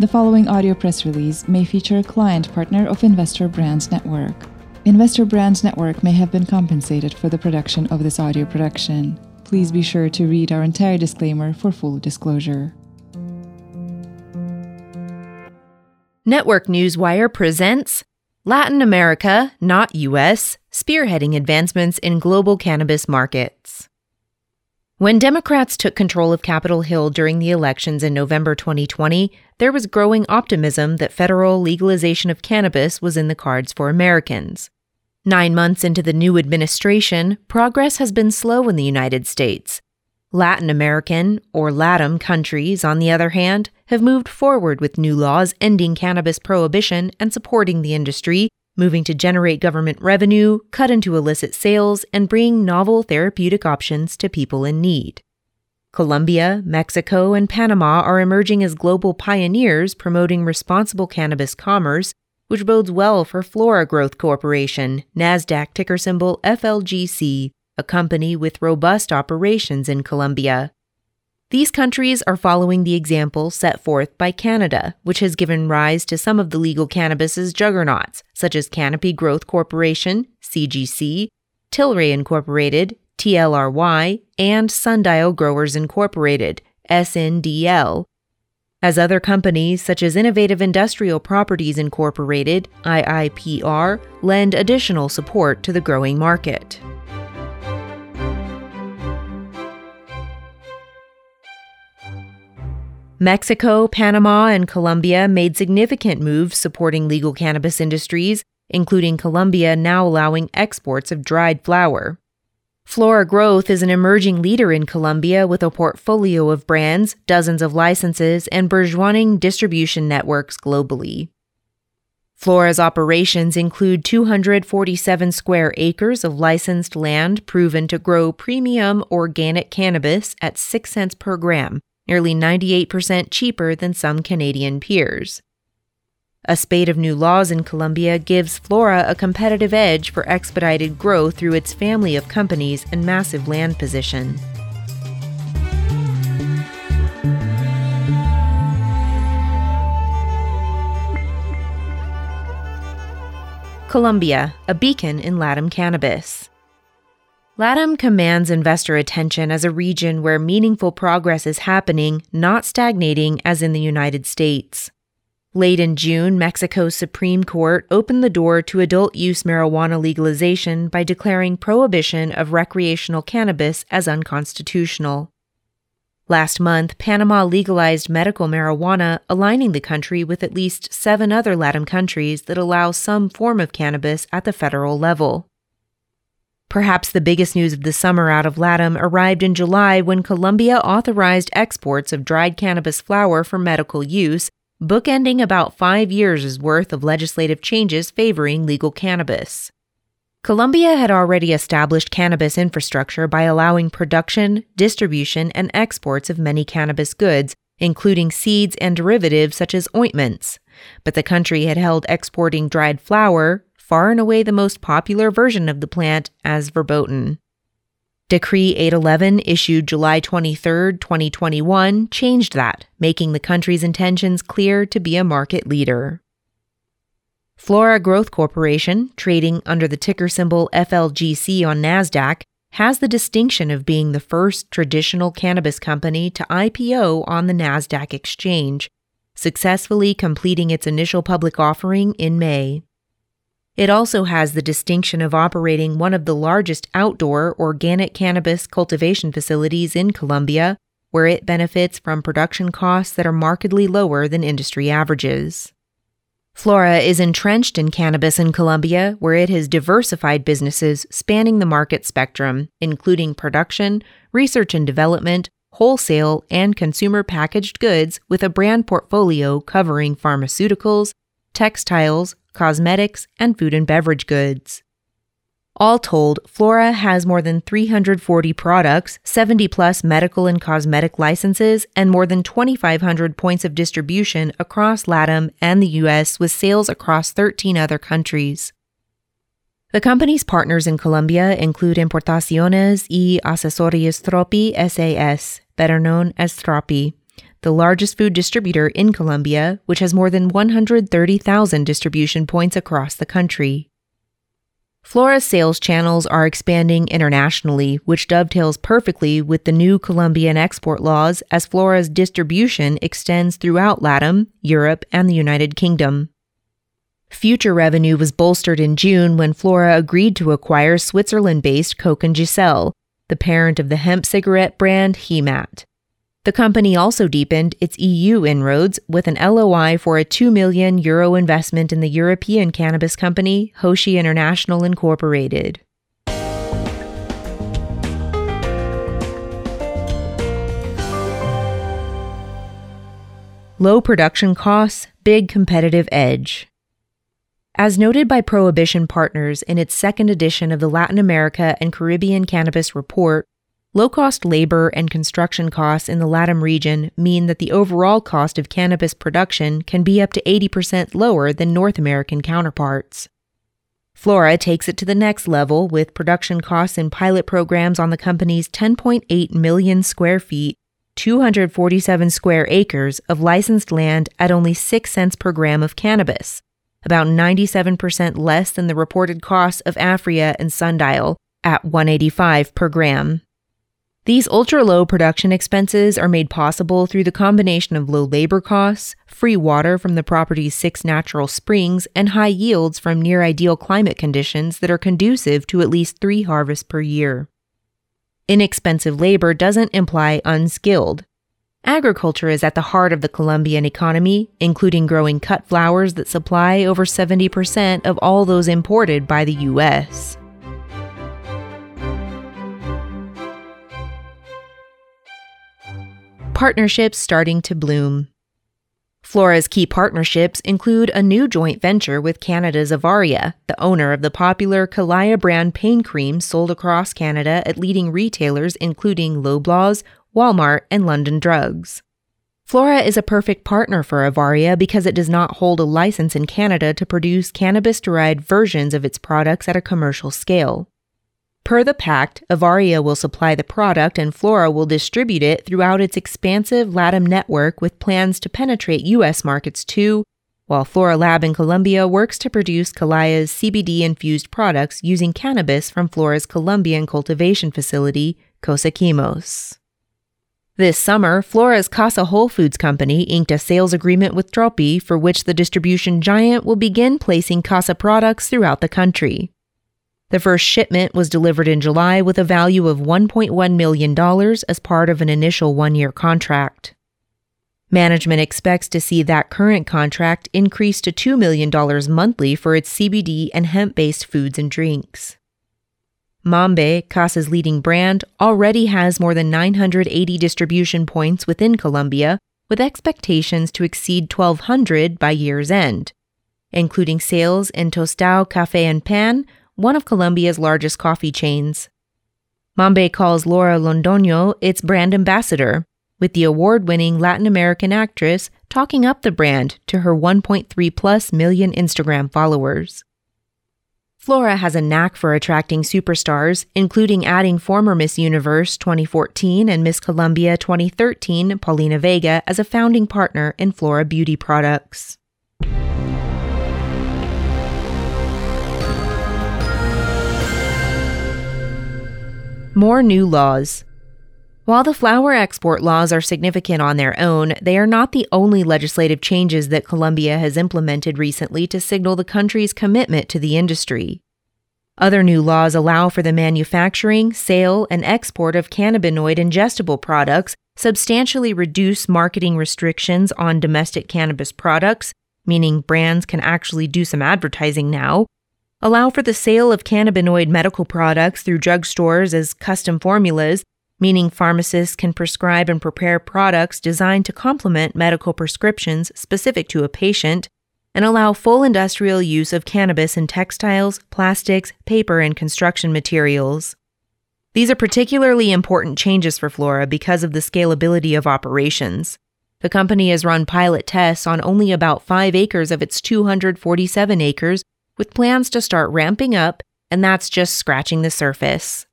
The following audio press release may feature a client partner of Investor Brands Network. Investor Brands Network may have been compensated for the production of this audio production. Please be sure to read our entire disclaimer for full disclosure. Network Newswire presents Latin America, not US, spearheading advancements in global cannabis markets. When Democrats took control of Capitol Hill during the elections in November 2020, there was growing optimism that federal legalization of cannabis was in the cards for Americans. Nine months into the new administration, progress has been slow in the United States. Latin American, or LATAM countries, on the other hand, have moved forward with new laws ending cannabis prohibition and supporting the industry moving to generate government revenue, cut into illicit sales, and bring novel therapeutic options to people in need. Colombia, Mexico, and Panama are emerging as global pioneers promoting responsible cannabis commerce, which bodes well for Flora Growth Corporation, NASDAQ ticker symbol FLGC, a company with robust operations in Colombia. These countries are following the example set forth by Canada, which has given rise to some of the legal cannabis's juggernauts, such as Canopy Growth Corporation, CGC, Tilray Incorporated, TLRY, and Sundial Growers Incorporated, SNDL. As other companies such as Innovative Industrial Properties Incorporated, IIPR, lend additional support to the growing market. Mexico, Panama, and Colombia made significant moves supporting legal cannabis industries, including Colombia now allowing exports of dried flower. Flora Growth is an emerging leader in Colombia with a portfolio of brands, dozens of licenses, and bourgeoising distribution networks globally. Flora's operations include 247 square acres of licensed land proven to grow premium organic cannabis at 6 cents per gram nearly 98% cheaper than some Canadian peers. A spate of new laws in Colombia gives Flora a competitive edge for expedited growth through its family of companies and massive land position. Colombia, a beacon in LATAM cannabis. LATAM commands investor attention as a region where meaningful progress is happening, not stagnating as in the United States. Late in June, Mexico's Supreme Court opened the door to adult use marijuana legalization by declaring prohibition of recreational cannabis as unconstitutional. Last month, Panama legalized medical marijuana, aligning the country with at least seven other LATAM countries that allow some form of cannabis at the federal level. Perhaps the biggest news of the summer out of LATAM arrived in July when Colombia authorized exports of dried cannabis flower for medical use, bookending about five years' worth of legislative changes favoring legal cannabis. Colombia had already established cannabis infrastructure by allowing production, distribution, and exports of many cannabis goods, including seeds and derivatives such as ointments. But the country had held exporting dried flower, far and away the most popular version of the plant as verboten. Decree 811, issued July 23, 2021, changed that, making the country's intentions clear to be a market leader. Flora Growth Corporation, trading under the ticker symbol FLGC on NASDAQ, has the distinction of being the first traditional cannabis company to IPO on the NASDAQ exchange, successfully completing its initial public offering in May. It also has the distinction of operating one of the largest outdoor organic cannabis cultivation facilities in Colombia, where it benefits from production costs that are markedly lower than industry averages. Flora is entrenched in cannabis in Colombia, where it has diversified businesses spanning the market spectrum, including production, research and development, wholesale, and consumer packaged goods with a brand portfolio covering pharmaceuticals, textiles, cosmetics, and food and beverage goods. All told, Flora has more than 340 products, 70 plus medical and cosmetic licenses, and more than 2,500 points of distribution across LATAM and the US with sales across 13 other countries. The company's partners in Colombia include Importaciones y Accesorios Tropi SAS, better known as Tropi, the largest food distributor in Colombia, which has more than 130,000 distribution points across the country. Flora's sales channels are expanding internationally, which dovetails perfectly with the new Colombian export laws as Flora's distribution extends throughout LATAM, Europe, and the United Kingdom. Future revenue was bolstered in June when Flora agreed to acquire Switzerland based Koch and Gsell, the parent of the hemp cigarette brand Heimat. The company also deepened its EU inroads with an LOI for a 2 million euro investment in the European cannabis company Hoshi International Incorporated. Low production costs, big competitive edge. As noted by Prohibition Partners in its second edition of the Latin America and Caribbean Cannabis Report, low cost labor and construction costs in the LATAM region mean that the overall cost of cannabis production can be up to 80% lower than North American counterparts. Flora takes it to the next level with production costs in pilot programs on the company's 10.8 million square feet, 247 square acres of licensed land at only 6 cents per gram of cannabis about 97% less than the reported costs of Aphria and Sundial at 185 per gram. These ultra low production expenses are made possible through the combination of low labor costs, free water from the property's six natural springs, and high yields from near ideal climate conditions that are conducive to at least three harvests per year. Inexpensive labor doesn't imply unskilled. Agriculture is at the heart of the Colombian economy, including growing cut flowers that supply over 70% of all those imported by the U.S. Partnerships starting to bloom. Flora's key partnerships include a new joint venture with Canada's Avaria, the owner of the popular Kalaya brand pain cream sold across Canada at leading retailers including Loblaws, Walmart, and London Drugs. Flora is a perfect partner for Avaria because it does not hold a license in Canada to produce cannabis derived versions of its products at a commercial scale. Per the pact, Avaria will supply the product and Flora will distribute it throughout its expansive LATAM network with plans to penetrate U.S. markets too, while Flora Lab in Colombia works to produce Kalaya's CBD infused products using cannabis from Flora's Colombian cultivation facility, Cosechemos. This summer, Flora's Kasa Whole Foods Company inked a sales agreement with Tropi for which the distribution giant will begin placing Kasa products throughout the country. The first shipment was delivered in July with a value of $1.1 million as part of an initial one year contract. Management expects to see that current contract increase to $2 million monthly for its CBD and hemp based foods and drinks. Mambe, Kasa's leading brand, already has more than 980 distribution points within Colombia, with expectations to exceed 1,200 by year's end, including sales in Tostao Cafe and Pan, one of Colombia's largest coffee chains. Mambe calls Laura Londoño its brand ambassador, with the award winning Latin American actress talking up the brand to her 1.3 plus million Instagram followers. Flora has a knack for attracting superstars, including adding former Miss Universe 2014 and Miss Colombia 2013 Paulina Vega as a founding partner in Flora Beauty products. More new laws. While the flower export laws are significant on their own, they are not the only legislative changes that Colombia has implemented recently to signal the country's commitment to the industry. Other new laws allow for the manufacturing, sale, and export of cannabinoid ingestible products, substantially reduce marketing restrictions on domestic cannabis products, meaning brands can actually do some advertising now, allow for the sale of cannabinoid medical products through drugstores as custom formulas, meaning pharmacists can prescribe and prepare products designed to complement medical prescriptions specific to a patient and allow full industrial use of cannabis in textiles, plastics, paper, and construction materials. These are particularly important changes for Flora because of the scalability of operations. The company has run pilot tests on only about 5 acres of its 247 acres, with plans to start ramping up, and that's just scratching the surface.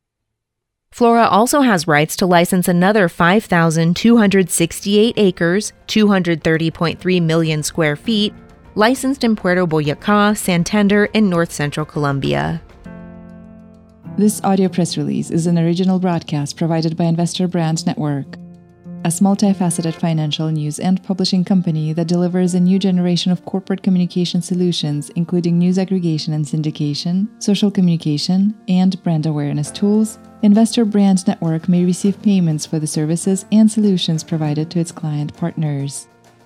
Flora also has rights to license another 5,268 acres, 230.3 million square feet, licensed in Puerto Boyacá, Santander, and north central Colombia. This audio press release is an original broadcast provided by Investor Brand Network, a multifaceted financial news and publishing company that delivers a new generation of corporate communication solutions, including news aggregation and syndication, social communication, and brand awareness tools. Investor Brand Network may receive payments for the services and solutions provided to its client partners